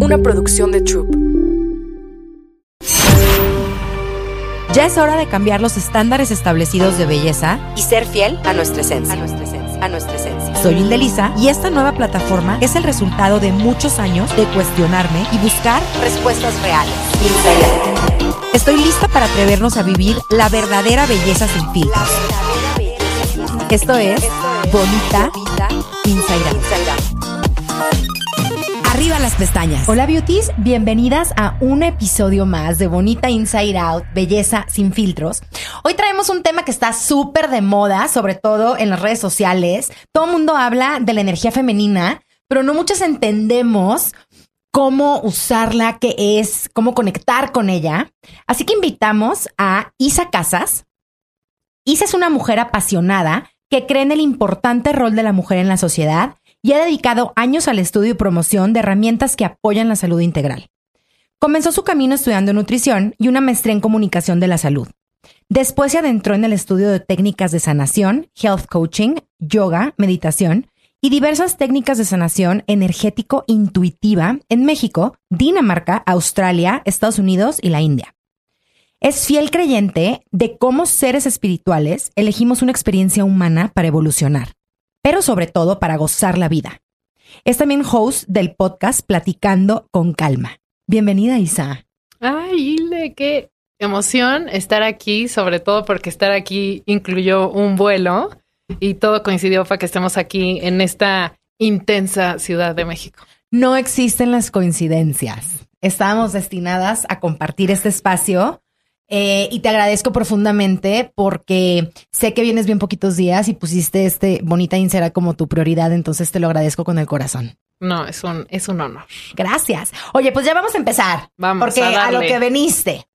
una producción de Troop. Ya es hora de cambiar los estándares establecidos de belleza y ser fiel a nuestra esencia. A nuestra esencia. A nuestra esencia. Soy Indelisa y esta nueva plataforma es el resultado de muchos años de cuestionarme y buscar respuestas reales. Estoy lista para atrevernos a vivir la verdadera belleza sin filtros. Esto es Bonita Inside Out. Arriba las pestañas. Hola beauties, bienvenidas a un episodio más de Bonita Inside Out, Belleza sin filtros. Hoy traemos un tema que está súper de moda, sobre todo en las redes sociales. Todo el mundo habla de la energía femenina, pero no muchos entendemos cómo usarla, qué es, cómo conectar con ella. Así que invitamos a Isa Casas. Isa es una mujer apasionada que cree en el importante rol de la mujer en la sociedad y ha dedicado años al estudio y promoción de herramientas que apoyan la salud integral. Comenzó su camino estudiando nutrición y una maestría en comunicación de la salud. Después se adentró en el estudio de técnicas de sanación, health coaching, yoga, meditación y diversas técnicas de sanación energético intuitiva en México, Dinamarca, Australia, Estados Unidos y la India. Es fiel creyente de cómo seres espirituales elegimos una experiencia humana para evolucionar pero sobre todo para gozar la vida. Es también host del podcast Platicando con Calma. Bienvenida, Isa. Ay, Ile, qué emoción estar aquí, sobre todo porque estar aquí incluyó un vuelo y todo coincidió para que estemos aquí en esta intensa Ciudad de México. No existen las coincidencias. Estábamos destinadas a compartir este espacio eh, y te agradezco profundamente porque sé que vienes bien poquitos días y pusiste este bonita insera como tu prioridad, entonces te lo agradezco con el corazón. No, es un, es un honor. Gracias. Oye, pues ya vamos a empezar. Vamos. Porque a, lo que veniste.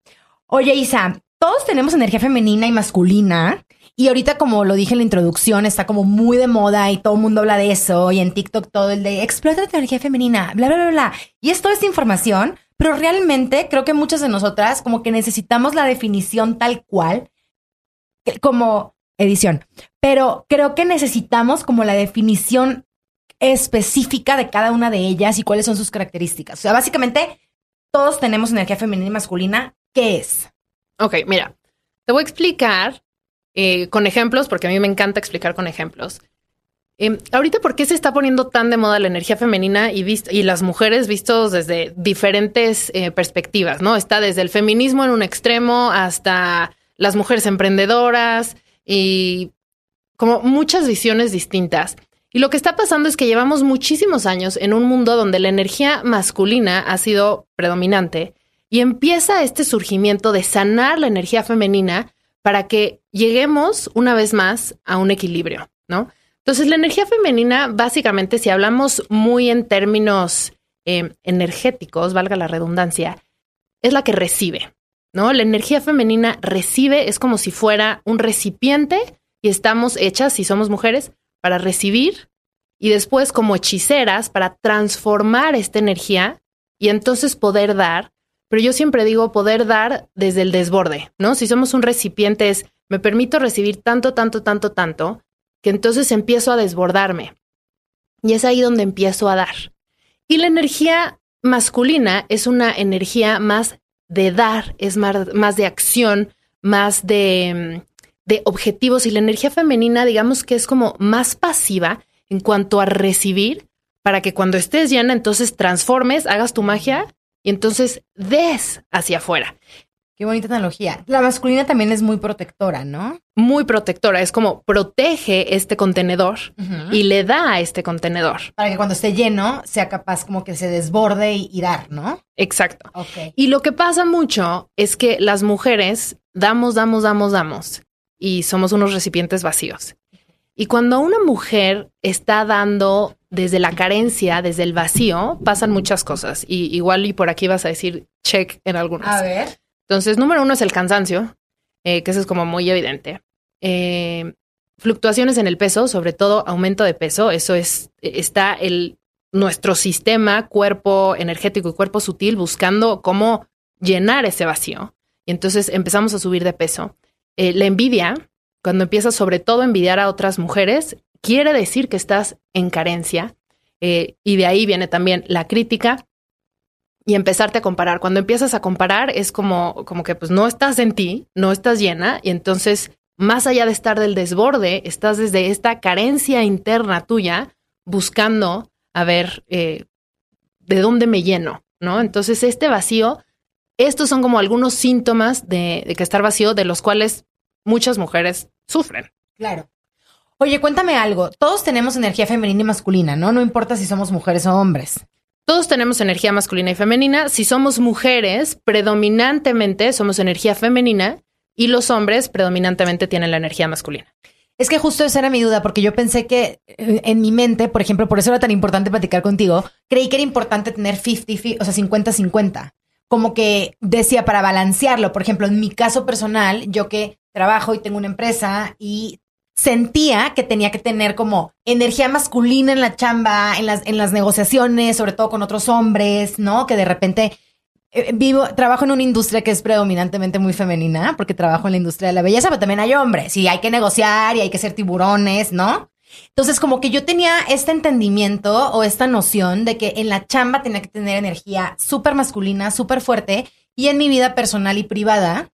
Oye, Isa, todos tenemos energía femenina y masculina. Y ahorita, como lo dije en la introducción, está como muy de moda y todo el mundo habla de eso. Y en TikTok todo el de explota tu energía femenina, bla, bla, bla, bla. Y es toda esta información pero realmente creo que muchas de nosotras como que necesitamos la definición tal cual como edición, pero creo que necesitamos como la definición específica de cada una de ellas y cuáles son sus características. O sea, básicamente todos tenemos energía femenina y masculina. ¿Qué es? Ok, mira, te voy a explicar eh, con ejemplos, porque a mí me encanta explicar con ejemplos. Eh, ahorita, ¿por qué se está poniendo tan de moda la energía femenina y, y las mujeres vistos desde diferentes eh, perspectivas? ¿no? Está desde el feminismo en un extremo hasta las mujeres emprendedoras y como muchas visiones distintas. Y lo que está pasando es que llevamos muchísimos años en un mundo donde la energía masculina ha sido predominante y empieza este surgimiento de sanar la energía femenina para que lleguemos una vez más a un equilibrio, ¿no? Entonces, la energía femenina, básicamente, si hablamos muy en términos em, energéticos, valga la redundancia, es la que recibe, ¿no? La energía femenina recibe, es como si fuera un recipiente y estamos hechas, si somos mujeres, para recibir y después como hechiceras para transformar esta energía y entonces poder dar. Pero yo siempre digo poder dar desde el desborde, ¿no? Si somos un recipiente es, me permito recibir tanto, tanto, tanto, tanto, que entonces empiezo a desbordarme. Y es ahí donde empiezo a dar. Y la energía masculina es una energía más de dar, es más, de acción, más de, de objetivos. Y la energía femenina, digamos que es como más pasiva en cuanto a recibir, para que cuando estés llena, entonces transformes, hagas tu magia y entonces des hacia afuera. Qué bonita analogía. La masculina también es muy protectora, ¿no? Muy protectora. Es como protege este contenedor y le da a este contenedor. Para que cuando esté lleno sea capaz como que se desborde y, dar, ¿no? Exacto. Y lo que pasa mucho es que las mujeres damos, damos, damos, damos y somos unos recipientes vacíos. Y cuando una mujer está dando desde la carencia, desde el vacío, pasan muchas cosas. Y igual y por aquí vas a decir check en algunas. A ver. Entonces, número uno es el cansancio, eh, que eso es como muy evidente. Eh, fluctuaciones en el peso, sobre todo aumento de peso, eso es, está el, nuestro sistema, cuerpo energético y cuerpo sutil buscando cómo llenar ese vacío. Y entonces empezamos a subir de peso. Eh, la envidia, cuando empiezas sobre todo a envidiar a otras mujeres, quiere decir que estás en carencia. y de ahí viene también la crítica, y empezarte a comparar. Cuando empiezas a comparar es como, como que pues no estás en ti, no estás llena y entonces más allá de estar del desborde, estás desde esta carencia interna tuya buscando a ver eh, de dónde me lleno, ¿no? Entonces este vacío, estos son como algunos síntomas de, de que estar vacío de los cuales muchas mujeres sufren. Claro. Oye, cuéntame algo. Todos tenemos energía femenina y masculina, ¿no? No importa si somos mujeres o hombres. Todos tenemos energía masculina y femenina. Si somos mujeres, predominantemente somos energía femenina y los hombres predominantemente tienen la energía masculina. Es que justo esa era mi duda, porque yo pensé que eh, en mi mente, por ejemplo, por eso era tan importante platicar contigo, creí que era importante tener 50, o sea, 50-50. Como que decía para balancearlo. Por ejemplo, en mi caso personal, yo que trabajo y tengo una empresa y sentía que tenía que tener como energía masculina en la chamba, en las, en las negociaciones, sobre todo con otros hombres, ¿no? Que de repente eh, vivo, trabajo en una industria que es predominantemente muy femenina, porque trabajo en la industria de la belleza, pero también hay hombres y hay que negociar y hay que ser tiburones, ¿no? Entonces, como que yo tenía este entendimiento o esta noción de que en la chamba tenía que tener energía súper masculina, súper fuerte, y en mi vida personal y privada,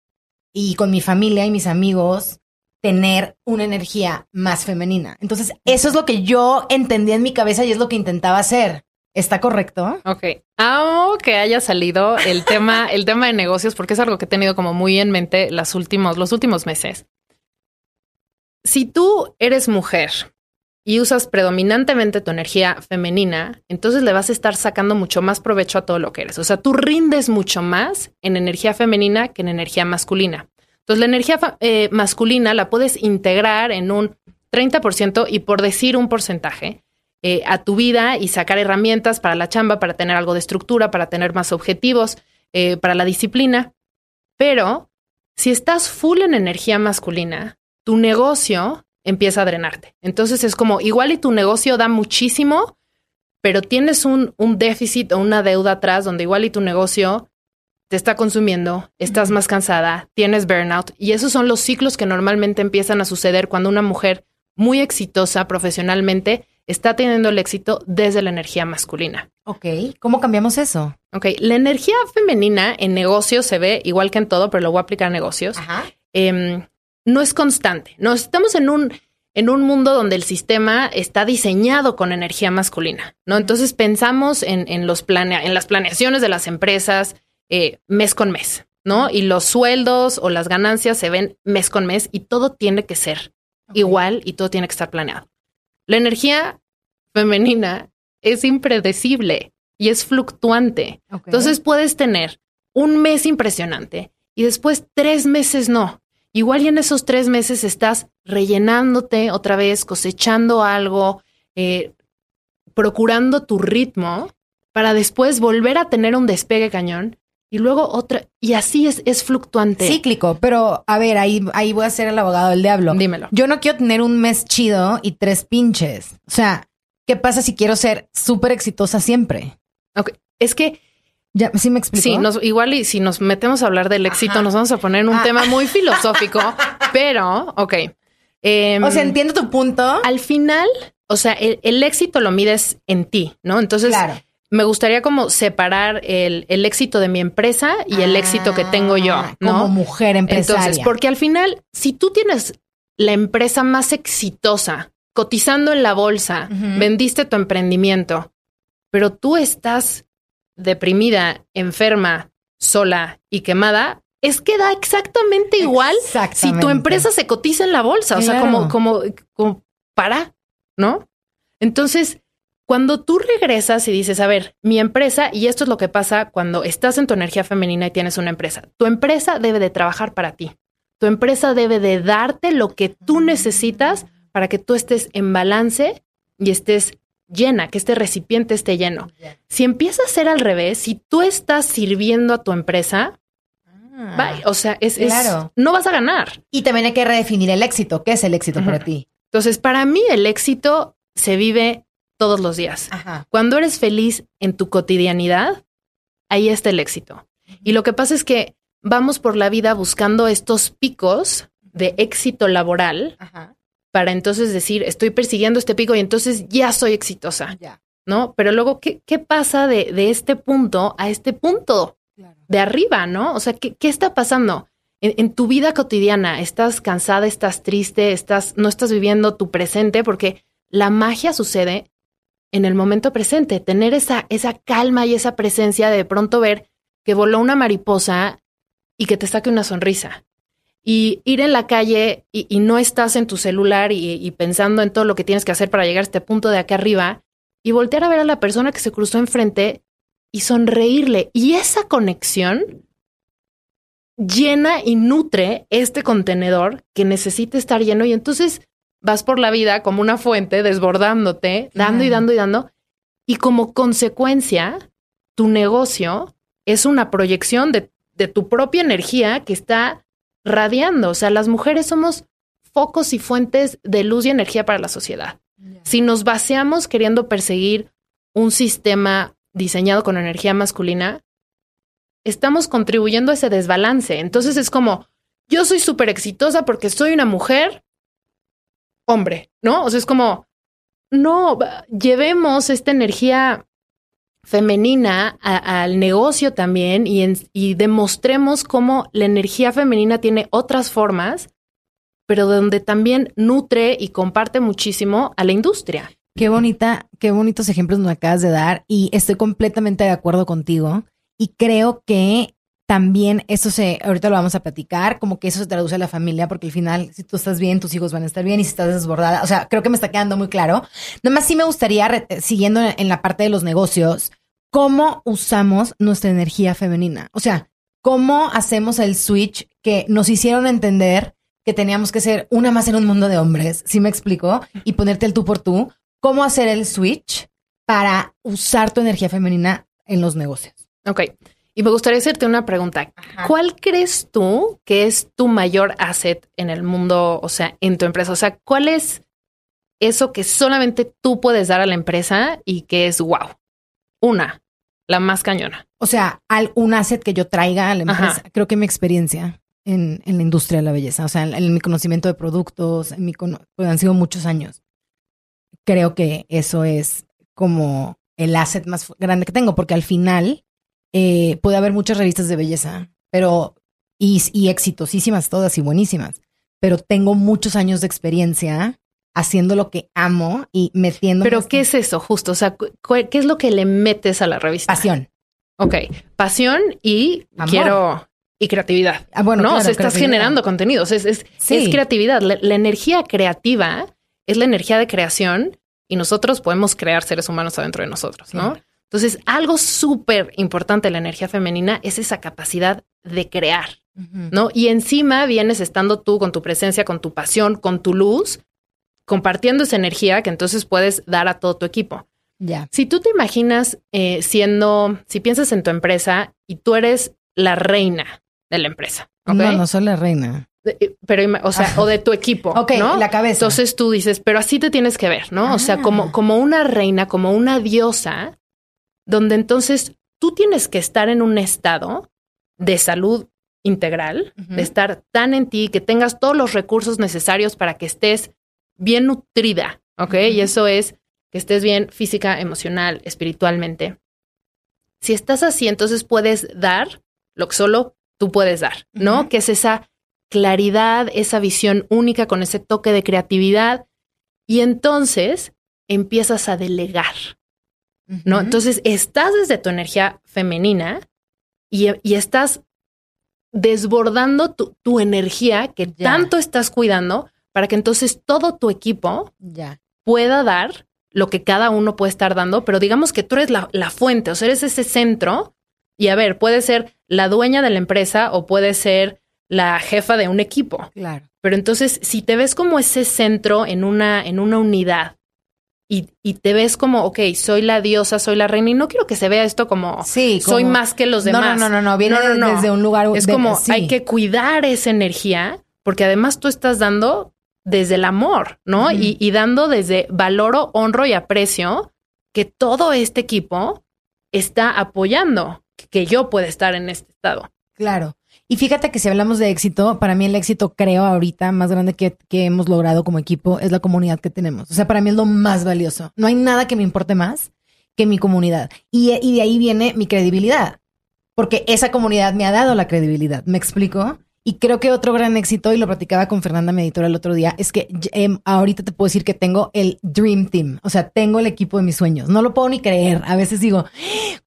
y con mi familia y mis amigos, tener una energía más femenina. Entonces, eso es lo que yo entendía en mi cabeza y es lo que intentaba hacer. ¿Está correcto? Ok. Aunque haya salido el tema, el tema de negocios, porque es algo que he tenido como muy en mente las últimos, los últimos meses. Si tú eres mujer y usas predominantemente tu energía femenina, entonces le vas a estar sacando mucho más provecho a todo lo que eres. O sea, tú rindes mucho más en energía femenina que en energía masculina. Entonces, la energía eh, masculina la puedes integrar en un 30% y por decir un porcentaje eh, a tu vida y sacar herramientas para la chamba, para tener algo de estructura, para tener más objetivos, eh, para la disciplina. Pero si estás full en energía masculina, tu negocio empieza a drenarte. Entonces es como igual y tu negocio da muchísimo, pero tienes un, un déficit o una deuda atrás donde igual y tu negocio te está consumiendo, estás más cansada, tienes burnout y esos son los ciclos que normalmente empiezan a suceder cuando una mujer muy exitosa profesionalmente está teniendo el éxito desde la energía masculina. Ok, ¿cómo cambiamos eso? Ok, la energía femenina en negocios se ve igual que en todo, pero lo voy a aplicar a negocios. Em, no es constante. No estamos en un en un mundo donde el sistema está diseñado con energía masculina, ¿no? Entonces pensamos en, en los planea en las planeaciones de las empresas, eh, mes con mes, ¿no? Y los sueldos o las ganancias se ven mes con mes y todo tiene que ser igual y todo tiene que estar planeado. La energía femenina es impredecible y es fluctuante. Entonces puedes tener un mes impresionante y después tres meses no. Igual y en esos tres meses estás rellenándote otra vez, cosechando algo, eh, procurando tu ritmo para después volver a tener un despegue cañón y luego otra, y así es, es fluctuante. Cíclico, pero a ver, ahí, ahí voy a ser el abogado del diablo. Dímelo. Yo no quiero tener un mes chido y tres pinches. O sea, ¿qué pasa si quiero ser súper exitosa siempre? Ok, es que... Ya, ¿Sí me explico? Sí, nos, igual y si nos metemos a hablar del éxito, nos vamos a poner en un ah. tema muy filosófico, pero, ok. Em, o sea, entiendo tu punto. Al final, o sea, el, el, éxito lo mides en ti, ¿no? Entonces, claro me gustaría como separar el, éxito de mi empresa y el éxito que tengo yo, ah, ¿no? Como mujer empresaria. Entonces, porque al final, si tú tienes la empresa más exitosa, cotizando en la bolsa, vendiste tu emprendimiento, pero tú estás deprimida, enferma, sola y quemada, es que da exactamente igual si tu empresa se cotiza en la bolsa, o sea, como, como, como para, ¿no? Entonces, cuando tú regresas y dices, a ver, mi empresa, y esto es lo que pasa cuando estás en tu energía femenina y tienes una empresa, tu empresa debe de trabajar para ti. Tu empresa debe de darte lo que tú necesitas para que tú estés en balance y estés llena, que este recipiente esté lleno. Si empieza a ser al revés, si tú estás sirviendo a tu empresa, ah. o sea, es, claro. no vas a ganar. Y también hay que redefinir el éxito. ¿Qué es el éxito para ti? Entonces, para mí el éxito se vive todos los días. Cuando eres feliz en tu cotidianidad, ahí está el éxito. Y lo que pasa es que vamos por la vida buscando estos picos de éxito laboral para entonces decir, estoy persiguiendo este pico y entonces ya soy exitosa. ¿no? Pero luego, ¿qué, qué pasa de, de, este punto a este punto de arriba, ¿no? O sea, ¿qué, qué está pasando? En, en, tu vida cotidiana, estás cansada, estás triste, estás, no estás viviendo tu presente, porque la magia sucede en el momento presente, tener esa, esa calma y esa presencia de, pronto ver que voló una mariposa y que te saque una sonrisa. Y ir en la calle y, no estás en tu celular y, y, pensando en todo lo que tienes que hacer para llegar a este punto de acá arriba y voltear a ver a la persona que se cruzó enfrente y sonreírle. Y esa conexión llena y nutre este contenedor que necesita estar lleno y entonces vas por la vida como una fuente desbordándote, dando y dando y dando. Y como consecuencia, tu negocio es una proyección de, de, tu propia energía que está radiando. O sea, las mujeres somos focos y fuentes de luz y energía para la sociedad. Si nos vaciamos queriendo perseguir un sistema diseñado con energía masculina, estamos contribuyendo a ese desbalance. Entonces es como, yo soy súper exitosa porque soy una mujer hombre, ¿no? O sea, es como, no, llevemos esta energía femenina al negocio también y, demostremos cómo la energía femenina tiene otras formas, pero donde también nutre y comparte muchísimo a la industria. Qué bonita, qué bonitos ejemplos nos acabas de dar y estoy completamente de acuerdo contigo y creo que también eso se, ahorita lo vamos a platicar, como que eso se traduce a la familia, porque al final, si tú estás bien, tus hijos van a estar bien y si estás desbordada, o sea, creo que me está quedando muy claro. Nada más sí me gustaría, siguiendo en la parte de los negocios, cómo usamos nuestra energía femenina. O sea, cómo hacemos el switch que nos hicieron entender que teníamos que ser una más en un mundo de hombres, si me explico, y ponerte el tú por tú. ¿Cómo hacer el switch para usar tu energía femenina en los negocios? Ok. Y me gustaría hacerte una pregunta. ¿Cuál crees tú que es tu mayor asset en el mundo, o sea, en tu empresa? O sea, ¿cuál es eso que solamente tú puedes dar a la empresa y que es wow? Una, la más cañona. O sea, al, un asset que yo traiga a la empresa. Creo que mi experiencia en, en, la industria de la belleza, o sea, en, mi conocimiento de productos, en mi pues han sido muchos años. Creo que eso es como el asset más grande que tengo, porque al final eh, puede haber muchas revistas de belleza, pero y, y exitosísimas todas y buenísimas, pero tengo muchos años de experiencia haciendo lo que amo y metiendo. Pero ¿qué es eso justo? O sea, ¿qué es lo que le metes a la revista? Pasión. Ok, pasión y quiero y creatividad. Ah, bueno, no, o sea, estás generando contenidos, es, es, es creatividad. La, energía creativa es la energía de creación y nosotros podemos crear seres humanos adentro de nosotros, ¿no? Entonces, algo súper importante de la energía femenina es esa capacidad de crear, ¿no? Y encima vienes estando tú con tu presencia, con tu pasión, con tu luz, compartiendo esa energía que entonces puedes dar a todo tu equipo. Ya. Si tú te imaginas eh, siendo, si piensas en tu empresa y tú eres la reina de la empresa. No, no soy la reina. Eh, pero, o sea, o de tu equipo. Ok, ¿no? la cabeza. Entonces tú dices, pero así te tienes que ver, ¿no? O sea, como, ah. como una reina, como una diosa donde entonces tú tienes que estar en un estado de salud integral, de estar tan en ti, que tengas todos los recursos necesarios para que estés bien nutrida, ¿ok? Y eso es que estés bien física, emocional, espiritualmente. Si estás así, entonces puedes dar lo que solo tú puedes dar, ¿no? Que es esa claridad, esa visión única con ese toque de creatividad. Y entonces empiezas a delegar, ¿no? Entonces estás desde tu energía femenina y, estás desbordando tu, energía que tanto estás cuidando para que entonces todo tu equipo pueda dar lo que cada uno puede estar dando, pero digamos que tú eres la, la fuente, o sea, eres ese centro y a ver, puede ser la dueña de la empresa o puede ser la jefa de un equipo. Claro. Pero entonces, si te ves como ese centro en una, en una unidad y, te ves como, ok, soy la diosa, soy la reina, y no quiero que se vea esto como, sí, soy más que los demás. No, no, no, no, viene desde un lugar. Es como, hay que cuidar esa energía, porque además tú estás dando desde el amor, ¿no? y, y, dando desde valoro, honro y aprecio que todo este equipo está apoyando que yo pueda estar en este estado. Claro. Y fíjate que si hablamos de éxito, para mí el éxito, creo ahorita, más grande que, hemos logrado como equipo es la comunidad que tenemos. O sea, para mí es lo más valioso. No hay nada que me importe más que mi comunidad. Y, y de ahí viene mi credibilidad, porque esa comunidad me ha dado la credibilidad. ¿Me explico? Y creo que otro gran éxito, y lo platicaba con Fernanda, mi editora, el otro día, es que em, ahorita te puedo decir que tengo el Dream Team. O sea, tengo el equipo de mis sueños. No lo puedo ni creer. A veces digo,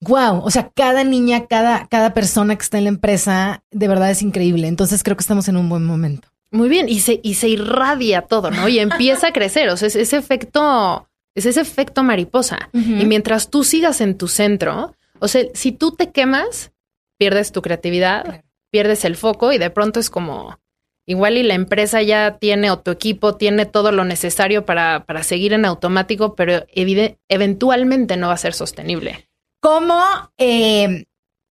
wow. O sea, cada niña, cada, cada persona que está en la empresa, de verdad es increíble. Entonces creo que estamos en un buen momento. Muy bien. Y se, y se irradia todo, ¿no? Y empieza a crecer. O sea, es ese efecto, es ese efecto mariposa. Y mientras tú sigas en tu centro, o sea, si tú te quemas, pierdes tu creatividad pierdes el foco y de pronto es como igual y la empresa ya tiene o tu equipo tiene todo lo necesario para, para seguir en automático, pero eventualmente no va a ser sostenible. ¿Cómo eh,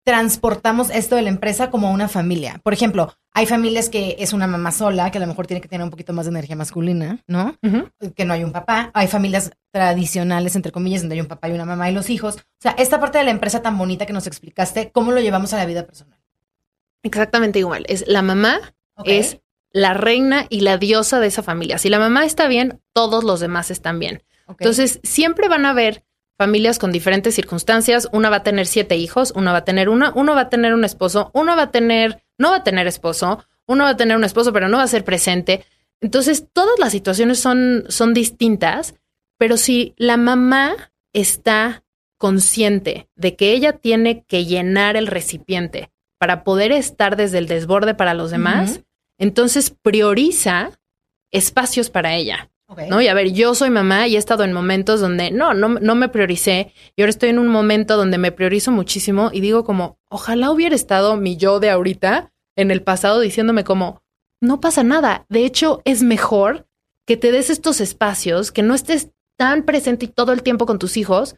transportamos esto de la empresa como una familia? Por ejemplo, hay familias que es una mamá sola, que a lo mejor tiene que tener un poquito más de energía masculina, ¿no? Que no hay un papá. Hay familias tradicionales, entre comillas, donde hay un papá y una mamá y los hijos. O sea, esta parte de la empresa tan bonita que nos explicaste, ¿cómo lo llevamos a la vida personal? Exactamente igual. Es la mamá es la reina y la diosa de esa familia. Si la mamá está bien, todos los demás están bien. Entonces, siempre van a haber familias con diferentes circunstancias. Una va a tener siete hijos, una va a tener una, uno va a tener un esposo, uno va a tener, no va a tener esposo, uno va a tener un esposo, pero no va a ser presente. Entonces, todas las situaciones son, son distintas, pero si la mamá está consciente de que ella tiene que llenar el recipiente para poder estar desde el desborde para los demás, entonces prioriza espacios para ella. ¿No? Y a ver, yo soy mamá y he estado en momentos donde no, no, no me prioricé y ahora estoy en un momento donde me priorizo muchísimo y digo como, ojalá hubiera estado mi yo de ahorita en el pasado diciéndome como, no pasa nada. De hecho, es mejor que te des estos espacios, que no estés tan presente y todo el tiempo con tus hijos,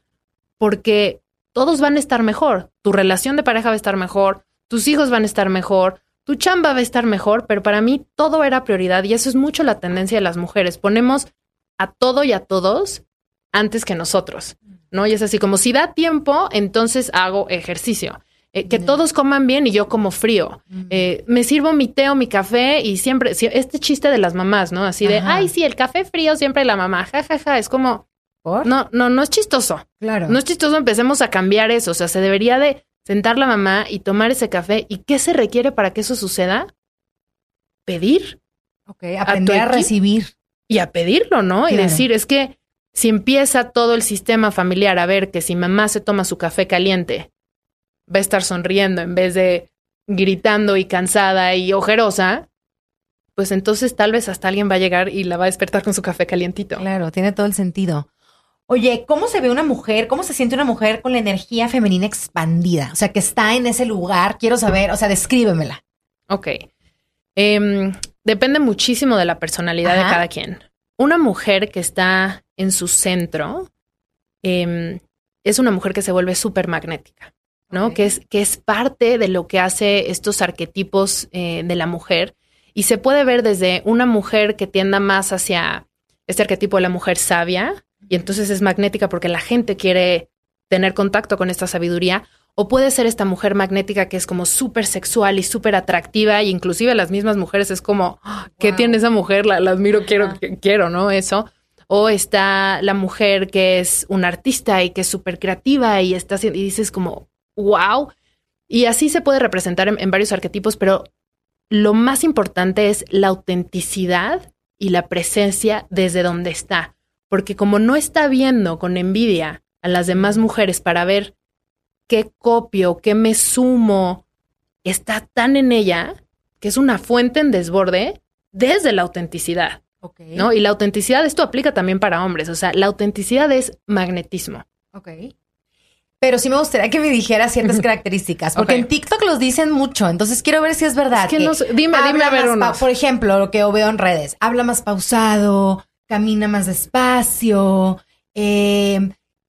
porque todos van a estar mejor. Tu relación de pareja va a estar mejor, tus hijos van a estar mejor, tu chamba va a estar mejor, pero para mí todo era prioridad y eso es mucho la tendencia de las mujeres. Ponemos a todo y a todos antes que nosotros, ¿no? Y es así como si da tiempo, entonces hago ejercicio. Eh, que todos coman bien y yo como frío. Eh, me sirvo mi té o mi café y siempre, este chiste de las mamás, ¿no? Así de, ay, sí, el café frío siempre la mamá, jajaja, ja, ja. es como, no, no, no es chistoso. Claro. No es chistoso, empecemos a cambiar eso, o sea, se debería de sentar la mamá y tomar ese café. ¿Y qué se requiere para que eso suceda? Pedir. Ok, aprender a, recibir. Y a pedirlo, ¿no? Y decir, es que si empieza todo el sistema familiar a ver que si mamá se toma su café caliente, va a estar sonriendo en vez de gritando y cansada y ojerosa, pues entonces tal vez hasta alguien va a llegar y la va a despertar con su café calientito. Claro, tiene todo el sentido. Oye, ¿cómo se ve una mujer? ¿Cómo se siente una mujer con la energía femenina expandida? O sea, que está en ese lugar. Quiero saber, o sea, descríbemela. Ok. Em, depende muchísimo de la personalidad de cada quien. Una mujer que está en su centro em, es una mujer que se vuelve súper magnética, ¿no? Que, es, que es parte de lo que hace estos arquetipos eh, de la mujer. Y se puede ver desde una mujer que tienda más hacia este arquetipo de la mujer sabia, y entonces es magnética porque la gente quiere tener contacto con esta sabiduría. O puede ser esta mujer magnética que es como súper sexual y súper atractiva, e inclusive las mismas mujeres es como, ah, ¿qué tiene esa mujer? La, admiro, quiero, quiero, ¿no? Eso. O está la mujer que es una artista y que es súper creativa y está y dices como, wow. Y así se puede representar en varios arquetipos, pero lo más importante es la autenticidad y la presencia desde donde está porque como no está viendo con envidia a las demás mujeres para ver qué copio, qué me sumo, está tan en ella que es una fuente en desborde desde la autenticidad. ¿No? Y la autenticidad, esto aplica también para hombres. O sea, la autenticidad es magnetismo. Ok. Pero sí me gustaría que me dijera ciertas características, porque en TikTok los dicen mucho, entonces quiero ver si es verdad. que dime, dime a ver Por ejemplo, lo que veo en redes, habla más pausado, camina más despacio, eh,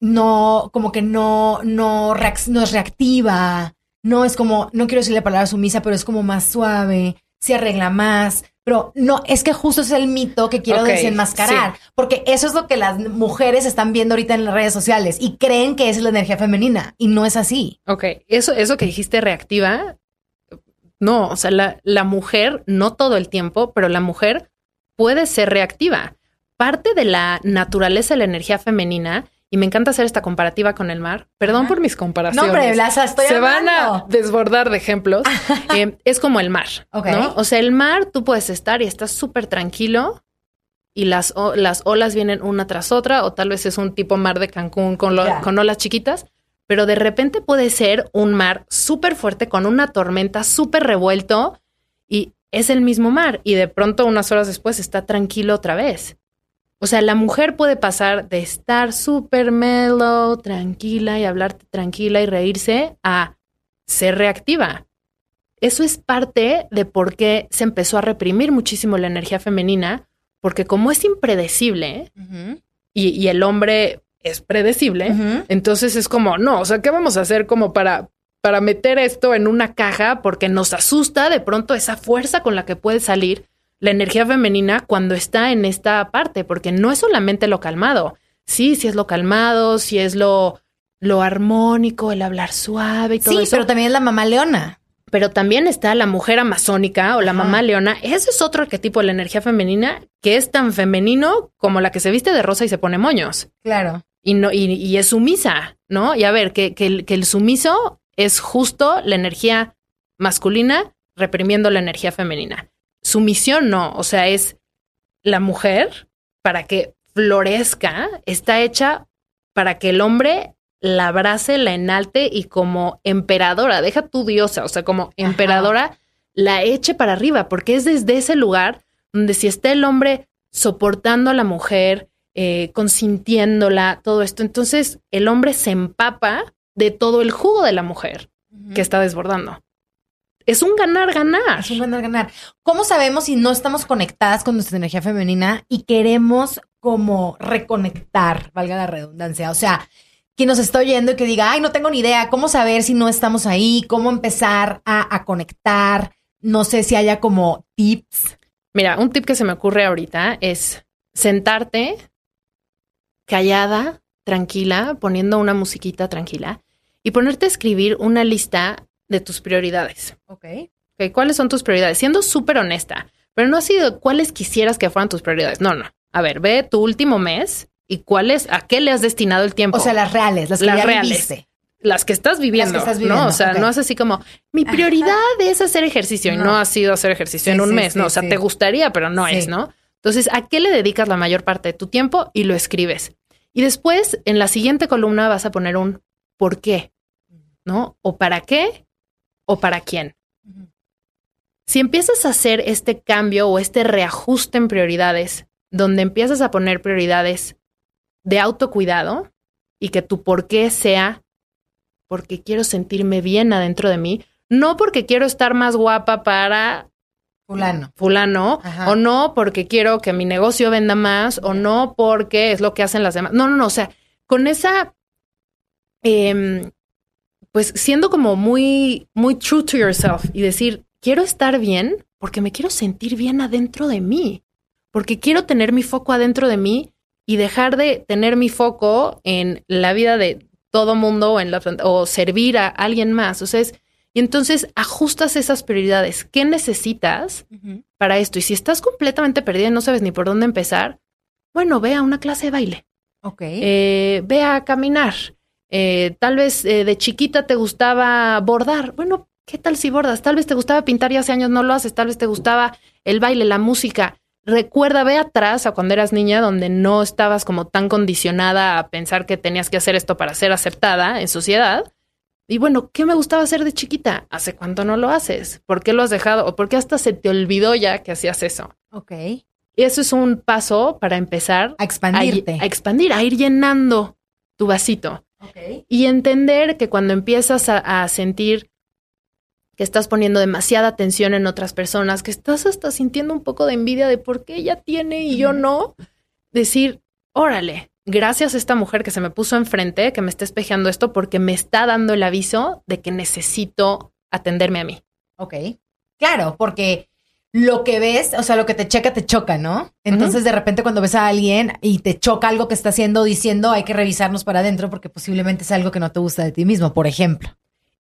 no, como que no, no, no es reactiva, no es como, no quiero decir la palabra sumisa, pero es como más suave, se arregla más. Pero no, es que justo es el mito que quiero desenmascarar, porque eso es lo que las mujeres están viendo ahorita en las redes sociales y creen que es la energía femenina y no es así. Ok, eso, eso que dijiste reactiva, no, o sea, la, la mujer, no todo el tiempo, pero la mujer puede ser reactiva parte de la naturaleza de la energía femenina y me encanta hacer esta comparativa con el mar. Perdón por mis comparaciones. No, hombre, las estoy Se van a desbordar de ejemplos. Eh, es como el mar. ¿no? O sea, el mar tú puedes estar y estás súper tranquilo y las, o- las olas vienen una tras otra o tal vez es un tipo mar de Cancún con, lo- con olas chiquitas, pero de repente puede ser un mar súper fuerte con una tormenta súper revuelto y es el mismo mar y de pronto unas horas después está tranquilo otra vez. O sea, la mujer puede pasar de estar súper mellow, tranquila y hablarte tranquila y reírse a ser reactiva. Eso es parte de por qué se empezó a reprimir muchísimo la energía femenina, porque como es impredecible y, y el hombre es predecible, entonces es como, no, o sea, ¿qué vamos a hacer como para, para meter esto en una caja? Porque nos asusta de pronto esa fuerza con la que puede salir la energía femenina cuando está en esta parte, porque no es solamente lo calmado. Sí, sí es lo calmado, sí es lo, lo armónico, el hablar suave y todo Sí, eso. pero también es la mamá leona. Pero también está la mujer amazónica o la Ajá. mamá leona. Ese es otro arquetipo de la energía femenina que es tan femenino como la que se viste de rosa y se pone moños Claro. y no y, y es sumisa, ¿no? Y a ver, que, que el, que el sumiso es justo la energía masculina reprimiendo la energía femenina. Sumisión no, o sea, es la mujer para que florezca, está hecha para que el hombre la abrace, la enalte y como emperadora, deja tu diosa, o sea, como emperadora, la eche para arriba, porque es desde ese lugar donde si está el hombre soportando a la mujer, eh, consintiéndola, todo esto, entonces el hombre se empapa de todo el jugo de la mujer que está desbordando. Es un ganar-ganar. Es un ganar, ganar. ¿Cómo sabemos si no estamos conectadas con nuestra energía femenina y queremos como reconectar, valga la redundancia? O sea, quien nos está oyendo y que diga, ay, no tengo ni idea, ¿cómo saber si no estamos ahí? ¿Cómo empezar a, a conectar? No sé si haya como tips. Mira, un tip que se me ocurre ahorita es sentarte callada, tranquila, poniendo una musiquita tranquila y ponerte a escribir una lista de tus prioridades. Ok. Ok, ¿Cuáles son tus prioridades? Siendo súper honesta, pero no así de cuáles quisieras que fueran tus prioridades. No, no. A ver, ve tu último mes y cuáles, a qué le has destinado el tiempo. O sea, las reales, las que Las ya reales. viviste. las que estás viviendo, Las que estás viviendo, ¿no? O sea, no es así como mi prioridad es hacer ejercicio y No. no ha sido hacer ejercicio Sí, en un sí, mes, sí, no, o sea, te gustaría, pero no es, ¿no? Entonces, ¿a qué le dedicas la mayor parte de tu tiempo y lo escribes? Y después, en la siguiente columna vas a poner un ¿por qué? ¿No? O para qué o para quién. Si empiezas a hacer este cambio o este reajuste en prioridades, donde empiezas a poner prioridades de autocuidado y que tu por qué sea porque quiero sentirme bien adentro de mí, no porque quiero estar más guapa para Fulano. fulano, Ajá. o no porque quiero que mi negocio venda más, o no porque es lo que hacen las demás. No, no, no, o sea, con esa, em, pues siendo como muy, muy true to yourself y decir, quiero estar bien porque me quiero sentir bien adentro de mí, porque quiero tener mi foco adentro de mí y dejar de tener mi foco en la vida de todo mundo o en la o servir a alguien más. O sea, es- y entonces ajustas esas prioridades. ¿Qué necesitas para esto? Y si estás completamente perdida y no sabes ni por dónde empezar, bueno, ve a una clase de baile, Ok. eh, ve a caminar. Eh, tal vez eh, de chiquita te gustaba bordar. Bueno, ¿qué tal si bordas? Tal vez te gustaba pintar y hace años no lo haces. Tal vez te gustaba el baile, la música. Recuerda, ve atrás a cuando eras niña, donde no estabas como tan condicionada a pensar que tenías que hacer esto para ser aceptada en sociedad. Y bueno, ¿qué me gustaba hacer de chiquita? ¿Hace cuánto no lo haces? ¿Por qué lo has dejado? ¿O por qué hasta se te olvidó ya que hacías eso? ok. Y eso es un paso para empezar A a, expandirte. a expandir, a ir llenando tu vasito Y entender que cuando empiezas a, a sentir que estás poniendo demasiada atención en otras personas, que estás hasta sintiendo un poco de envidia de por qué ella tiene y yo no, decir, órale, gracias a esta mujer que se me puso enfrente, que me está espejeando esto, porque me está dando el aviso de que necesito atenderme a mí. Ok. Claro, porque lo que ves, o sea, lo que te checa, te choca, ¿no? Entonces, de repente, cuando ves a alguien y te choca algo que está haciendo, diciendo, hay que revisarnos para adentro porque posiblemente es algo que no te gusta de ti mismo, por ejemplo.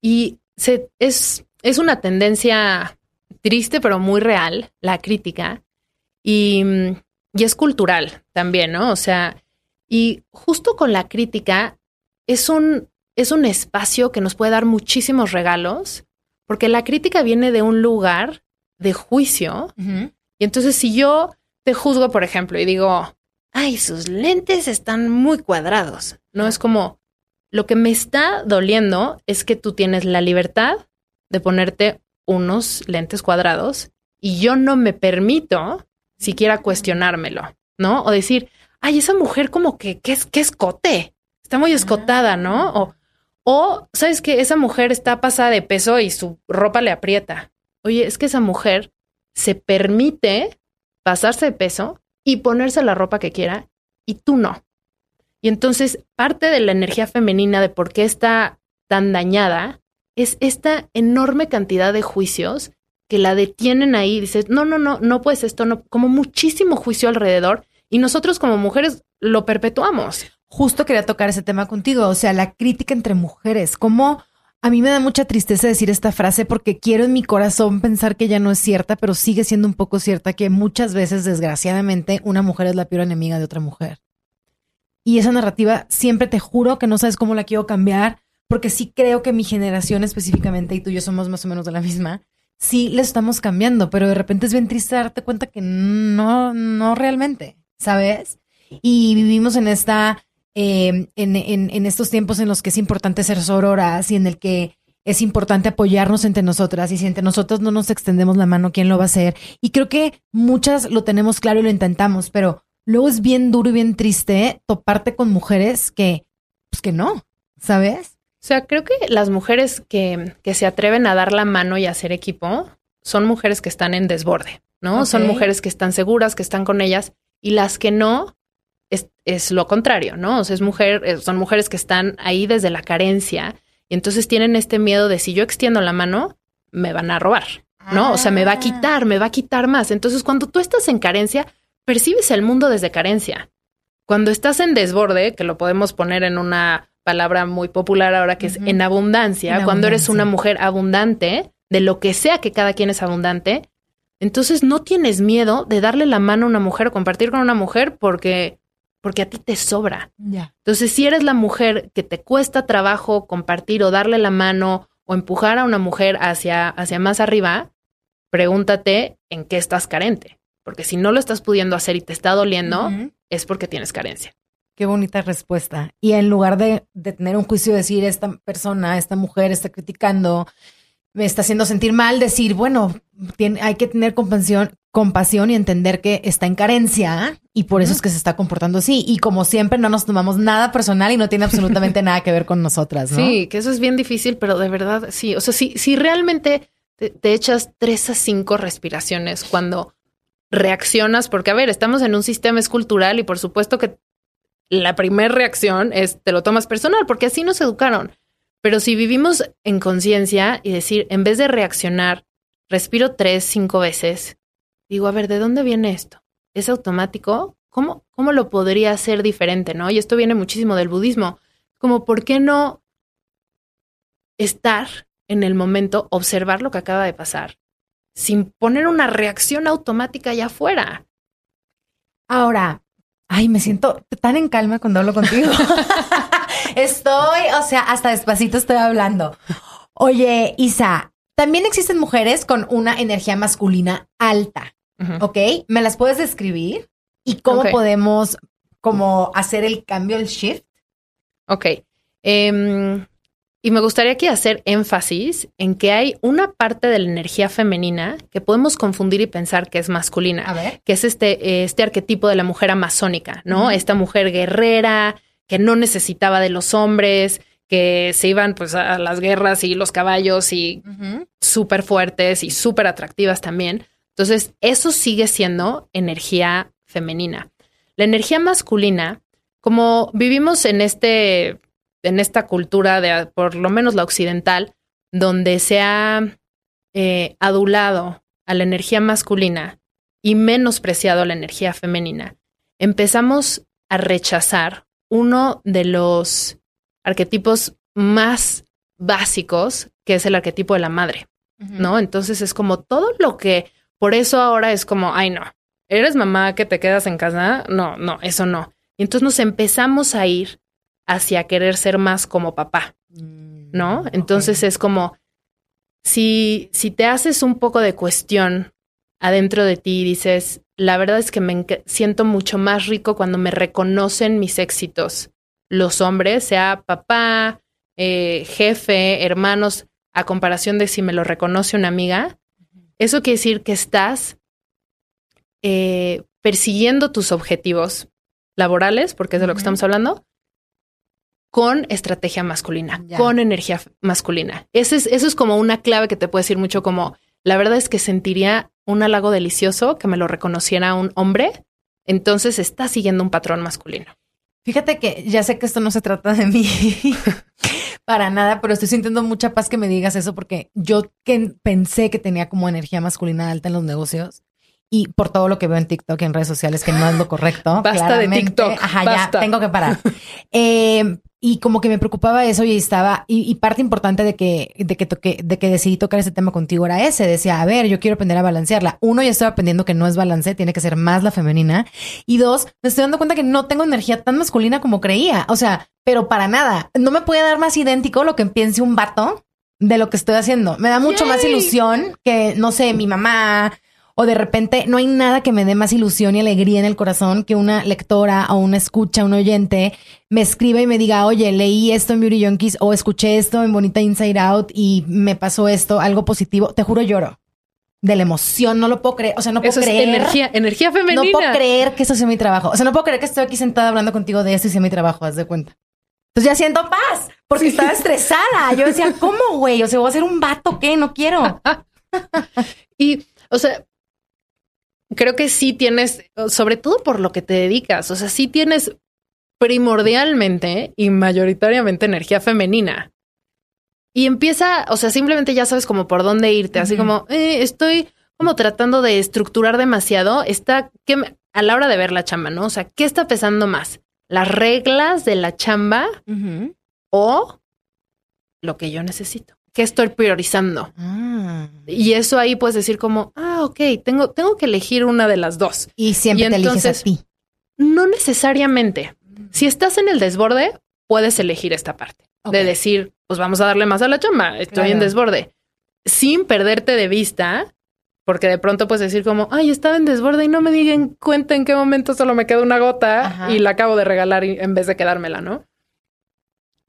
Y se, es, es una tendencia triste, pero muy real, la crítica. Y, y es cultural también, ¿no? O sea, Y justo con la crítica es un, es un espacio que nos puede dar muchísimos regalos, porque la crítica viene de un lugar de juicio. Y entonces si yo te juzgo, por ejemplo, y digo, ay, sus lentes están muy cuadrados, no es como, lo que me está doliendo es que tú tienes la libertad de ponerte unos lentes cuadrados y yo no me permito siquiera cuestionármelo, ¿no? O decir, ay, esa mujer como que, ¿qué es, qué escote? Está muy escotada, ¿no? O, o, ¿sabes que Esa mujer está pasada de peso y su ropa le aprieta. Oye, es que esa mujer se permite pasarse de peso y ponerse la ropa que quiera y tú no. Y entonces parte de la energía femenina de por qué está tan dañada es esta enorme cantidad de juicios que la detienen ahí. Dices, no, no, no, no puedes esto, no, como muchísimo juicio alrededor y nosotros como mujeres lo perpetuamos. Justo quería tocar ese tema contigo, o sea, la crítica entre mujeres, como a mí me da mucha tristeza decir esta frase porque quiero en mi corazón pensar que ya no es cierta, pero sigue siendo un poco cierta que muchas veces, desgraciadamente, una mujer es la peor enemiga de otra mujer. Y esa narrativa siempre te juro que no sabes cómo la quiero cambiar, porque sí creo que mi generación específicamente, y tú y yo somos más o menos de la misma, sí le estamos cambiando, pero de repente es bien triste darte cuenta que no, no realmente, ¿sabes? Y vivimos en esta, eh, en, en, en estos tiempos en los que es importante ser sororas y en el que es importante apoyarnos entre nosotras y si entre nosotros no nos extendemos la mano, ¿quién lo va a hacer? Y creo que muchas lo tenemos claro y lo intentamos, pero luego es bien duro y bien triste toparte con mujeres que, pues que no, ¿sabes? O sea, creo que las mujeres que, que se atreven a dar la mano y a hacer equipo son mujeres que están en desborde, ¿no? Son mujeres que están seguras, que están con ellas, y las que no, es, es lo contrario, ¿no? O sea, es mujer, eh, son mujeres que están ahí desde la carencia, y entonces tienen este miedo de si yo extiendo la mano, me van a robar, ¿no? O sea, me va a quitar, me va a quitar más. Entonces, cuando tú estás en carencia, percibes el mundo desde carencia. Cuando estás en desborde, que lo podemos poner en una palabra muy popular ahora que es en abundancia, cuando eres una mujer abundante, de lo que sea que cada quien es abundante, entonces no tienes miedo de darle la mano a una mujer o compartir con una mujer porque porque a ti te sobra. Entonces, si eres la mujer que te cuesta trabajo compartir o darle la mano o empujar a una mujer hacia, hacia más arriba, pregúntate en qué estás carente. Porque si no lo estás pudiendo hacer y te está doliendo, es porque tienes carencia. Qué bonita respuesta. Y en lugar de, tener un juicio, decir, esta persona, esta mujer está criticando, me está haciendo sentir mal, decir, bueno, tiene, hay que tener compasión, compasión y entender que está en carencia y por eso es que se está comportando así. Y como siempre, no nos tomamos nada personal y no tiene absolutamente nada que ver con nosotras, ¿no? Sí, que eso es bien difícil, pero de verdad, sí. O sea, si, si realmente te, te echas tres a cinco respiraciones cuando reaccionas, porque a ver, estamos en un sistema escultural y por supuesto que la primera reacción es te lo tomas personal, porque así nos educaron. Pero si vivimos en conciencia y decir, en vez de reaccionar, respiro tres, cinco veces, digo, a ver, ¿de dónde viene esto? ¿Es automático? ¿Cómo, cómo lo podría hacer diferente? ¿No? Y esto viene muchísimo del budismo. Como, ¿por qué no estar en el momento, observar lo que acaba de pasar sin poner una reacción automática allá afuera. Ahora, ay, me siento tan en calma cuando hablo contigo. estoy, o sea, hasta despacito estoy hablando. Oye, Isa, también existen mujeres con una energía masculina alta, ¿ok? ¿Me las puedes describir? ¿Y cómo podemos como hacer el cambio, el shift? Ok. Eh, y me gustaría aquí hacer énfasis en que hay una parte de la energía femenina que podemos confundir y pensar que es masculina, a ver. que es este, este arquetipo de la mujer amazónica, ¿no? Esta mujer guerrera que no necesitaba de los hombres, que se iban pues a las guerras y los caballos y súper fuertes y súper atractivas también. Entonces, eso sigue siendo energía femenina. La energía masculina, como vivimos en este en esta cultura de, por lo menos la occidental, donde se ha eh, adulado a la energía masculina y menospreciado a la energía femenina, empezamos a rechazar uno de los arquetipos más básicos, que es el arquetipo de la madre, ¿no? Entonces es como todo lo que, por eso ahora es como, ay no, eres mamá que te quedas en casa, no, no, eso no. Y entonces nos empezamos a ir hacia querer ser más como papá, ¿no? Entonces es como, si, si te haces un poco de cuestión adentro de ti y dices, la verdad es que me siento mucho más rico cuando me reconocen mis éxitos, los hombres, sea papá, eh, jefe, hermanos, a comparación de si me lo reconoce una amiga, eso quiere decir que estás eh, persiguiendo tus objetivos laborales, porque es de lo que estamos hablando, con estrategia masculina, con energía masculina. Eso es, eso es como una clave que te puede decir mucho como, la verdad es que sentiría un halago delicioso que me lo reconociera un hombre, entonces está siguiendo un patrón masculino. Fíjate que ya sé que esto no se trata de mí para nada, pero estoy sintiendo mucha paz que me digas eso porque yo que pensé que tenía como energía masculina alta en los negocios y por todo lo que veo en TikTok y en redes sociales que no es lo correcto. Basta de TikTok. Ajá, ya tengo que parar. eh, y como que me preocupaba eso y estaba, y, parte importante de que, de que toque, de que decidí tocar ese tema contigo era ese. Decía, a ver, yo quiero aprender a balancearla. Uno, ya estoy aprendiendo que no es balance, tiene que ser más la femenina. Y dos, me estoy dando cuenta que no tengo energía tan masculina como creía. O sea, pero para nada. No me puede dar más idéntico lo que piense un vato de lo que estoy haciendo. Me da mucho más ilusión que, no sé, mi mamá, o de repente no hay nada que me dé más ilusión y alegría en el corazón que una lectora o una escucha, un oyente me escriba y me diga, oye, leí esto en Beauty Junkies o escuché esto en Bonita Inside Out y me pasó esto, algo positivo. Te juro, lloro. De la emoción, no lo puedo creer. O sea, no puedo creer. energía, energía femenina. No puedo creer que eso sea mi trabajo. O sea, no puedo creer que estoy aquí sentada hablando contigo de esto y sea mi trabajo, haz de cuenta. Entonces ya siento paz, porque estaba estresada. Yo decía, ¿cómo, güey? O sea, voy a ser un vato, ¿qué? No quiero. y, o sea, creo que sí tienes, sobre todo por lo que te dedicas, o sea, sí tienes primordialmente y mayoritariamente energía femenina. Y empieza, o sea, simplemente ya sabes como por dónde irte, así como, eh, estoy como tratando de estructurar demasiado, está que a la hora de ver la chamba, ¿no? O sea, ¿qué está pesando más? ¿Las reglas de la chamba o lo que yo necesito? ¿Qué estoy priorizando? Ah. Y eso ahí puedes decir como, ah, ok, tengo, tengo que elegir una de las dos. Y siempre te eliges a ti. No necesariamente. Si estás en el desborde, puedes elegir esta parte de decir, pues vamos a darle más a la chamba, estoy en desborde, sin perderte de vista, porque de pronto puedes decir como, ay, estaba en desborde y no me digan cuenta en qué momento solo me queda una gota y la acabo de regalar en vez de quedármela, ¿no?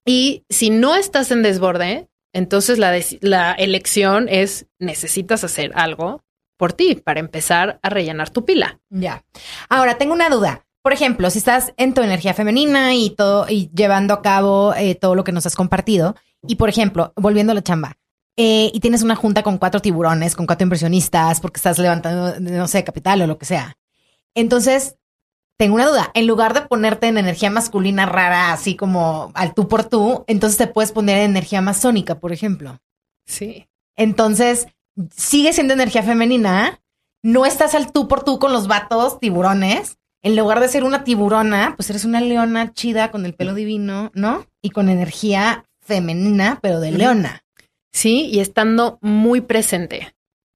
Y si no estás en desborde, entonces la, la elección es necesitas hacer algo por ti para empezar a rellenar tu pila. Ya. Ahora tengo una duda. Por ejemplo, si estás en tu energía femenina y todo y llevando a cabo eh, todo lo que nos has compartido, y por ejemplo, volviendo a la chamba, eh, y tienes una junta con cuatro tiburones, con cuatro inversionistas, porque estás levantando, no sé, capital o lo que sea. Entonces, tengo una duda. En lugar de ponerte en energía masculina rara, así como al tú por tú, entonces te puedes poner en energía masónica, por ejemplo. Sí. Entonces, sigue siendo energía femenina. No estás al tú por tú con los vatos tiburones. En lugar de ser una tiburona, pues eres una leona chida con el pelo divino, ¿no? Y con energía femenina, pero de leona. Sí, y estando muy presente.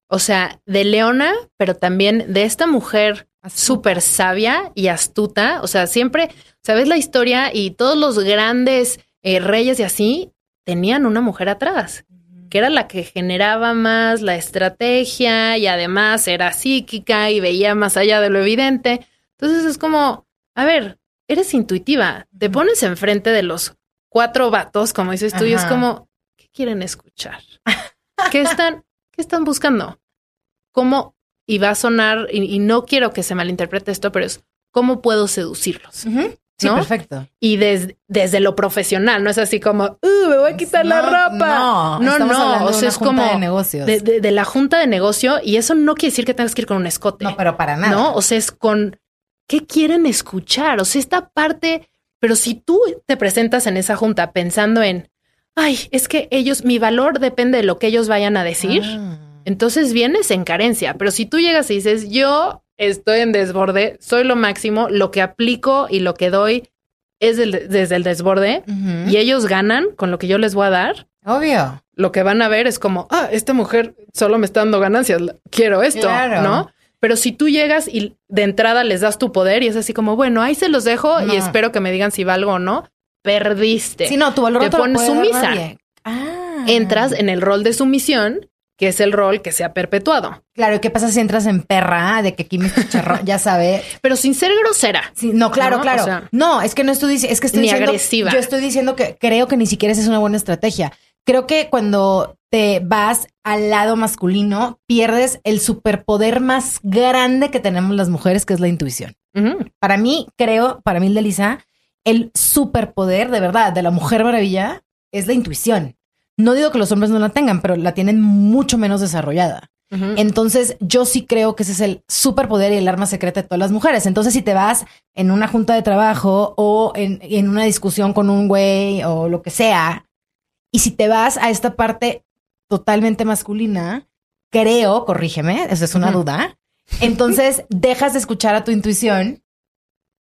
O sea, de leona, pero también de esta mujer súper sabia y astuta. O sea, siempre, ¿sabes la historia? Y todos los grandes eh, reyes y así tenían una mujer atrás, que era la que generaba más la estrategia y además era psíquica y veía más allá de lo evidente. Entonces es como, a ver, eres intuitiva, te pones enfrente de los cuatro vatos, como dices tú, y es como, ¿qué quieren escuchar? ¿Qué están, qué están buscando? ¿Cómo y va a sonar, y, no quiero que se malinterprete esto, pero es cómo puedo seducirlos. Sí, perfecto. Y desde lo profesional, no es así como, uh, me voy a quitar la ropa. No, no, no. O sea, es como de, negocios. De, la junta de negocio, y eso no quiere decir que tengas que ir con un escote. No, pero para nada. No, o sea, es con qué quieren escuchar. O sea, esta parte, pero si tú te presentas en esa junta pensando en, ay, es que ellos, mi valor depende de lo que ellos vayan a decir. Ah entonces vienes en carencia. Pero si tú llegas y dices, yo estoy en desborde, soy lo máximo, lo que aplico y lo que doy es desde el desborde y ellos ganan con lo que yo les voy a dar. Obvio. Lo que van a ver es como, ah, esta mujer solo me está dando ganancias, quiero esto, ¿no? Pero si tú llegas y de entrada les das tu poder y es así como, bueno, ahí se los dejo y espero que me digan si valgo o no, perdiste. Sí, no, tu valor Te pones sumisa. Ah. Entras en el rol de sumisión, que es el rol que se ha perpetuado. Claro, ¿y qué pasa si entras en perra? De que aquí me chicharrón, ya sabe. Pero sin ser grosera. Sí, no, claro, No, claro. o sea, no, es que no estoy diciendo, es que estoy ni diciendo, agresiva. Yo estoy diciendo que creo que ni siquiera esa es una buena estrategia. Creo que cuando te vas al lado masculino, pierdes el superpoder más grande que tenemos las mujeres, que es la intuición. Para mí, creo, para mí, Delisa, el superpoder de verdad de la mujer maravilla es la intuición. No digo que los hombres no la tengan, pero la tienen mucho menos desarrollada. Entonces, yo sí creo que ese es el superpoder y el arma secreta de todas las mujeres. Entonces, si te vas en una junta de trabajo o en, en una discusión con un güey o lo que sea, y si te vas a esta parte totalmente masculina, creo, corrígeme, esa es una duda, entonces dejas de escuchar a tu intuición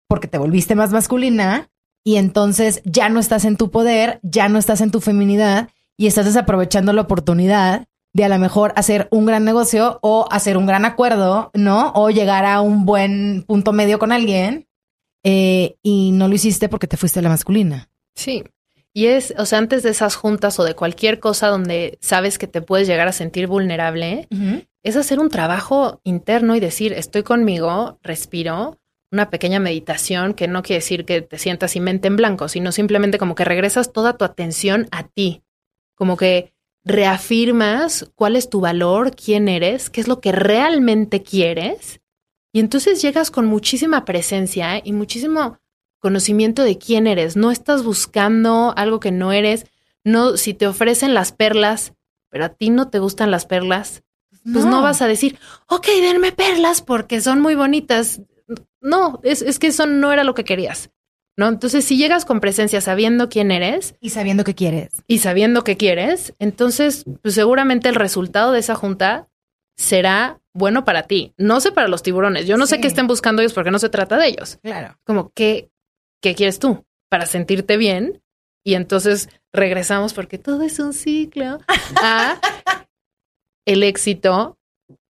porque te volviste más masculina y entonces ya no estás en tu poder, ya no estás en tu feminidad y estás desaprovechando la oportunidad de a lo mejor hacer un gran negocio o hacer un gran acuerdo, ¿no? O llegar a un buen punto medio con alguien eh, y no lo hiciste porque te fuiste a la masculina. Sí. Y es, o sea, antes de esas juntas o de cualquier cosa donde sabes que te puedes llegar a sentir vulnerable, es hacer un trabajo interno y decir, estoy conmigo, respiro, una pequeña meditación que no quiere decir que te sientas y mente en blanco, sino simplemente como que regresas toda tu atención a ti, como que reafirmas cuál es tu valor, quién eres, qué es lo que realmente quieres. Y entonces llegas con muchísima presencia y muchísimo conocimiento de quién eres. No estás buscando algo que no eres. No, si te ofrecen las perlas, pero a ti no te gustan las perlas, pues no, vas a decir, ok, denme perlas porque son muy bonitas. No, es, es que eso no era lo que querías. ¿No? Entonces, si llegas con presencia sabiendo quién eres Y sabiendo qué quieres. y sabiendo qué quieres, entonces, pues seguramente el resultado de esa junta será bueno para ti. No sé para los tiburones. Yo no sé qué estén buscando ellos porque no se trata de ellos Claro. como, ¿qué, ¿qué quieres tú? Para sentirte bien. Y entonces regresamos, porque todo es un ciclo, a el éxito,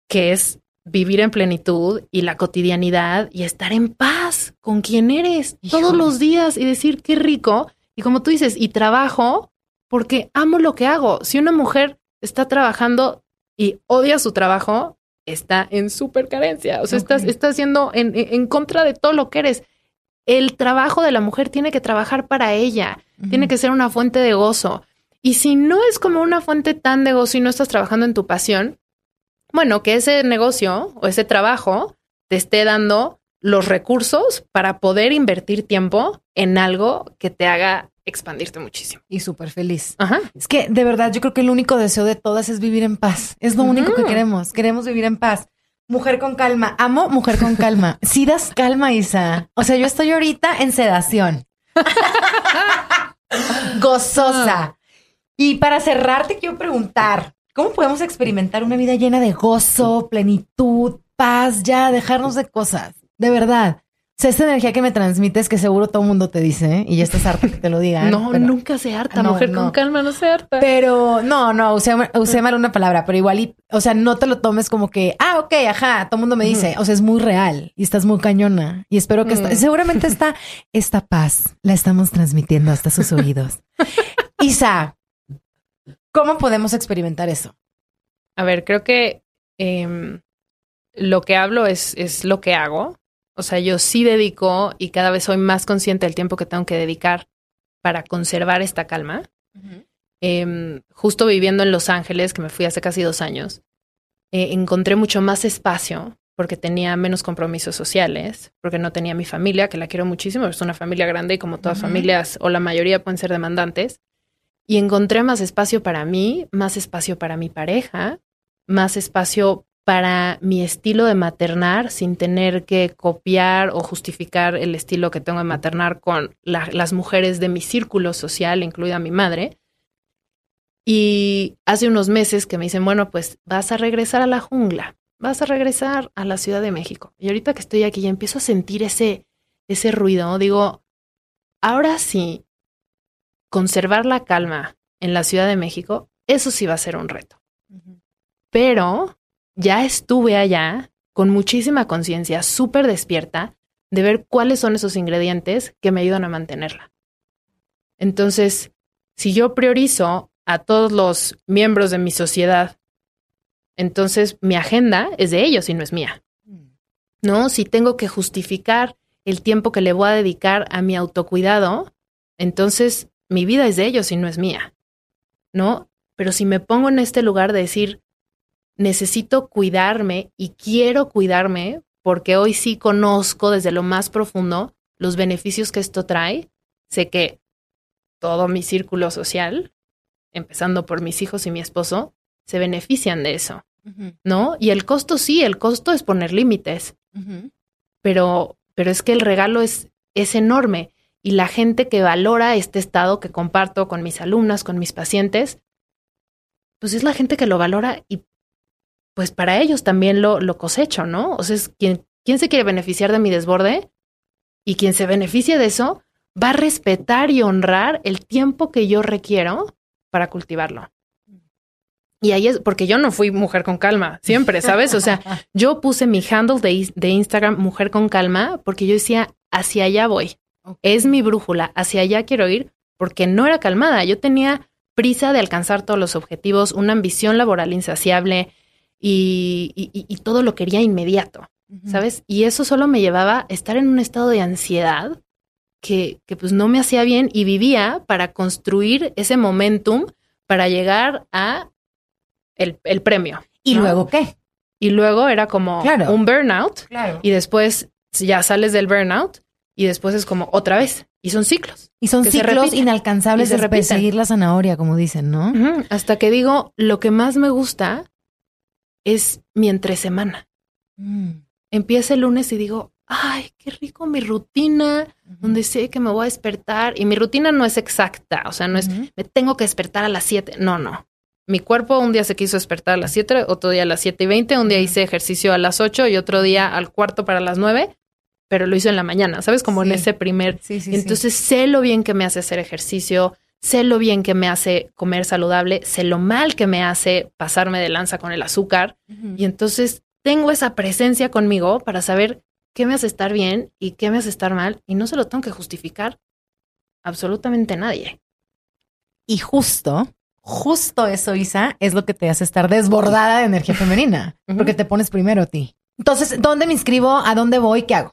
que es vivir en plenitud y la cotidianidad y estar en paz con quien eres todos los días y decir qué rico. Y como tú dices, y trabajo porque amo lo que hago. Si una mujer está trabajando y odia su trabajo, está en súper carencia. O sea, estás, estás en- en contra de todo lo que eres. El trabajo de la mujer tiene que trabajar para ella, tiene que ser una fuente de gozo. Y si no es como una fuente tan de gozo y no estás trabajando en tu pasión, bueno, que ese negocio o ese trabajo te esté dando los recursos para poder invertir tiempo en algo que te haga expandirte muchísimo. Y súper feliz. Ajá. Es que de verdad yo creo que el único deseo de todas es vivir en paz. Es lo único que queremos. Queremos vivir en paz. Mujer con calma. Amo mujer con calma. Sí das calma, Isa. O sea, yo estoy ahorita en sedación. Gozosa. Y para cerrar, te quiero preguntar, ¿cómo podemos experimentar una vida llena de gozo, plenitud, paz, ya dejarnos de cosas? De verdad. O sea, esta energía que me transmites que seguro todo el mundo te dice, ¿eh? y ya estás harta que te lo digan. No, pero- nunca se harta. No, mujer no. con calma no se harta. pero no, no, usé, usé mal una palabra, pero igual, y, o sea, no te lo tomes como que, ah, ok, ajá, todo el mundo me dice, o sea, es muy real y estás muy cañona y espero que Mm. seguramente esta, esta paz la estamos transmitiendo hasta sus oídos. Isa, ¿cómo podemos experimentar eso? A ver, creo que em, lo que hablo es, es lo que hago. O sea, yo sí dedico y cada vez soy más consciente del tiempo que tengo que dedicar para conservar esta calma. Em, justo viviendo en Los Ángeles, que me fui hace casi dos años, eh, encontré mucho más espacio porque tenía menos compromisos sociales, porque no tenía mi familia, que la quiero muchísimo, es una familia grande y como todas Ujú. familias o la mayoría pueden ser demandantes. Y encontré más espacio para mí, más espacio para mi pareja, más espacio para mi estilo de maternar sin tener que copiar o justificar el estilo que tengo de maternar con la- las mujeres de mi círculo social, incluida mi madre. Y hace unos meses que me dicen, bueno, pues vas a regresar a la jungla, vas a regresar a la Ciudad de México. Y ahorita que estoy aquí y empiezo a sentir ese, ese ruido, digo, ahora sí, conservar la calma en la Ciudad de México, eso sí va a ser un reto. Pero ya estuve allá con muchísima conciencia, súper despierta, de ver cuáles son esos ingredientes que me ayudan a mantenerla. Entonces, si yo priorizo a todos los miembros de mi sociedad, entonces mi agenda es de ellos y no es mía. ¿No? Si tengo que justificar el tiempo que le voy a dedicar a mi autocuidado, entonces mi vida es de ellos y no es mía. ¿No? Pero si me pongo en este lugar de decir, necesito cuidarme y quiero cuidarme porque hoy sí conozco desde lo más profundo los beneficios que esto trae, sé que todo mi círculo social, empezando por mis hijos y mi esposo, se benefician de eso, ¿no? Y el costo sí, el costo es poner límites, pero, pero es que el regalo es, es enorme y la gente que valora este estado que comparto con mis alumnas, con mis pacientes, pues es la gente que lo valora y pues para ellos también lo, lo cosecho, ¿no? O sea, es quien, quien se quiere beneficiar de mi desborde y quien se beneficia de eso va a respetar y honrar el tiempo que yo requiero para cultivarlo. Y ahí es porque yo no fui mujer con calma, siempre, ¿sabes? O sea, yo puse mi handle de, de Instagram mujer con calma porque yo decía, hacia allá voy. Es mi brújula, hacia allá quiero ir porque no era calmada. Yo tenía prisa de alcanzar todos los objetivos, una ambición laboral insaciable, y, todo lo quería inmediato, ¿sabes? Y eso solo me llevaba a estar en un estado de ansiedad que, que pues no me hacía bien y vivía para construir ese momentum para llegar a el, premio. ¿Y luego qué? Y luego era como un burnout. Y después ya sales del burnout y después es como otra vez. Y son ciclos. Y son ciclos inalcanzables de perseguir la zanahoria, como dicen, ¿no? Hasta que digo, lo que más me gusta es mi entresemana. Mm. Empieza el lunes y digo, ay, qué rico mi rutina, donde sé que me voy a despertar. Y mi rutina no es exacta, o sea, no es, me tengo que despertar a las 7. No, no. Mi cuerpo un día se quiso despertar a las 7, otro día a las 7 y 20, un día hice ejercicio a las 8 y otro día al cuarto para las 9, pero lo hice en la mañana, ¿sabes? Como en ese primer. Sí, sí, Entonces sé lo bien que me hace hacer ejercicio, sé lo bien que me hace comer saludable, sé lo mal que me hace pasarme de lanza con el azúcar. Y entonces tengo esa presencia conmigo para saber qué me hace estar bien y qué me hace estar mal. Y no se lo tengo que justificar absolutamente nadie. Y justo, justo eso, Isa, es lo que te hace estar desbordada de energía femenina, porque te pones primero a ti. Entonces, ¿dónde me inscribo? ¿A dónde voy? ¿Qué hago?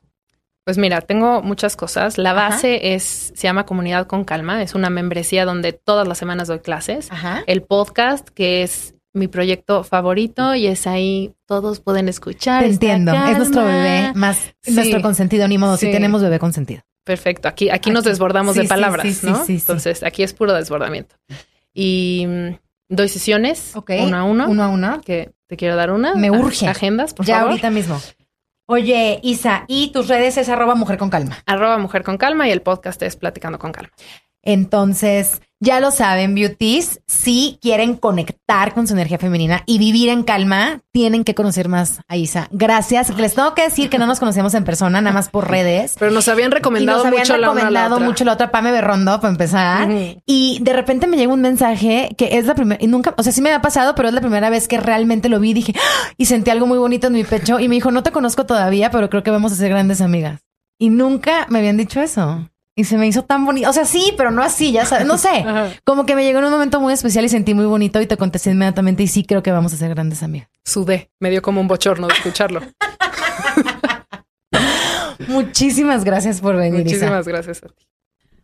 Pues mira, tengo muchas cosas. La base es, se llama Comunidad con Calma, es una membresía donde todas las semanas doy clases. El podcast, que es mi proyecto favorito y es ahí todos pueden escuchar. Te entiendo, es nuestro bebé más nuestro consentido, ni modo, si tenemos bebé consentido. Perfecto, aquí, aquí, nos desbordamos de palabras, ¿no? Entonces, aquí es puro desbordamiento. Y mm, doy sesiones, uno a uno. Uno a uno. Que te quiero dar una. Me urge. Agendas, por ya favor. Ya ahorita mismo. Oye, Isa, y tus redes es arroba mujer con calma. Arroba mujer con calma y el podcast es platicando con calma. Entonces, ya lo saben, beauties, si quieren conectar con su energía femenina y vivir en calma, tienen que conocer más a Isa. Gracias. Les tengo que decir que no nos conocemos en persona, nada más por redes. Pero nos habían recomendado nos mucho recomendado la una la mucho la otra Pame Berrondo para empezar. Y de repente me llega un mensaje que es la primera y nunca, o sea, sí me ha pasado, pero es la primera vez que realmente lo vi, dije, ¡Ah! y sentí algo muy bonito en mi pecho y me dijo, "No te conozco todavía, pero creo que vamos a ser grandes amigas." Y nunca me habían dicho eso. Y se me hizo tan bonito. O sea, sí, pero no así, ya sabes. No sé. Como que me llegó en un momento muy especial y sentí muy bonito y te contesté inmediatamente y sí creo que vamos a ser grandes amigas. Sudé. Me dio como un bochorno de escucharlo. Muchísimas gracias por venir. Muchísimas gracias a ti.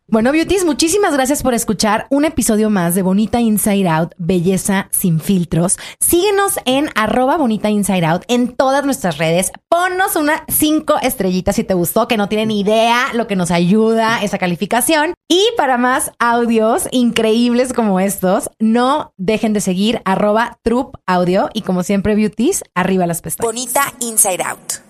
Bueno, beauties, muchísimas gracias por escuchar un episodio más de Bonita Inside Out, Belleza sin filtros. Síguenos en arroba Bonita Inside Out en todas nuestras redes. Ponnos una cinco estrellitas si te gustó, que no tienen idea lo que nos ayuda esa calificación. Y para más audios increíbles como estos, no dejen de seguir arroba Troop Audio y como siempre, beauties, arriba las pestañas. Bonita Inside Out.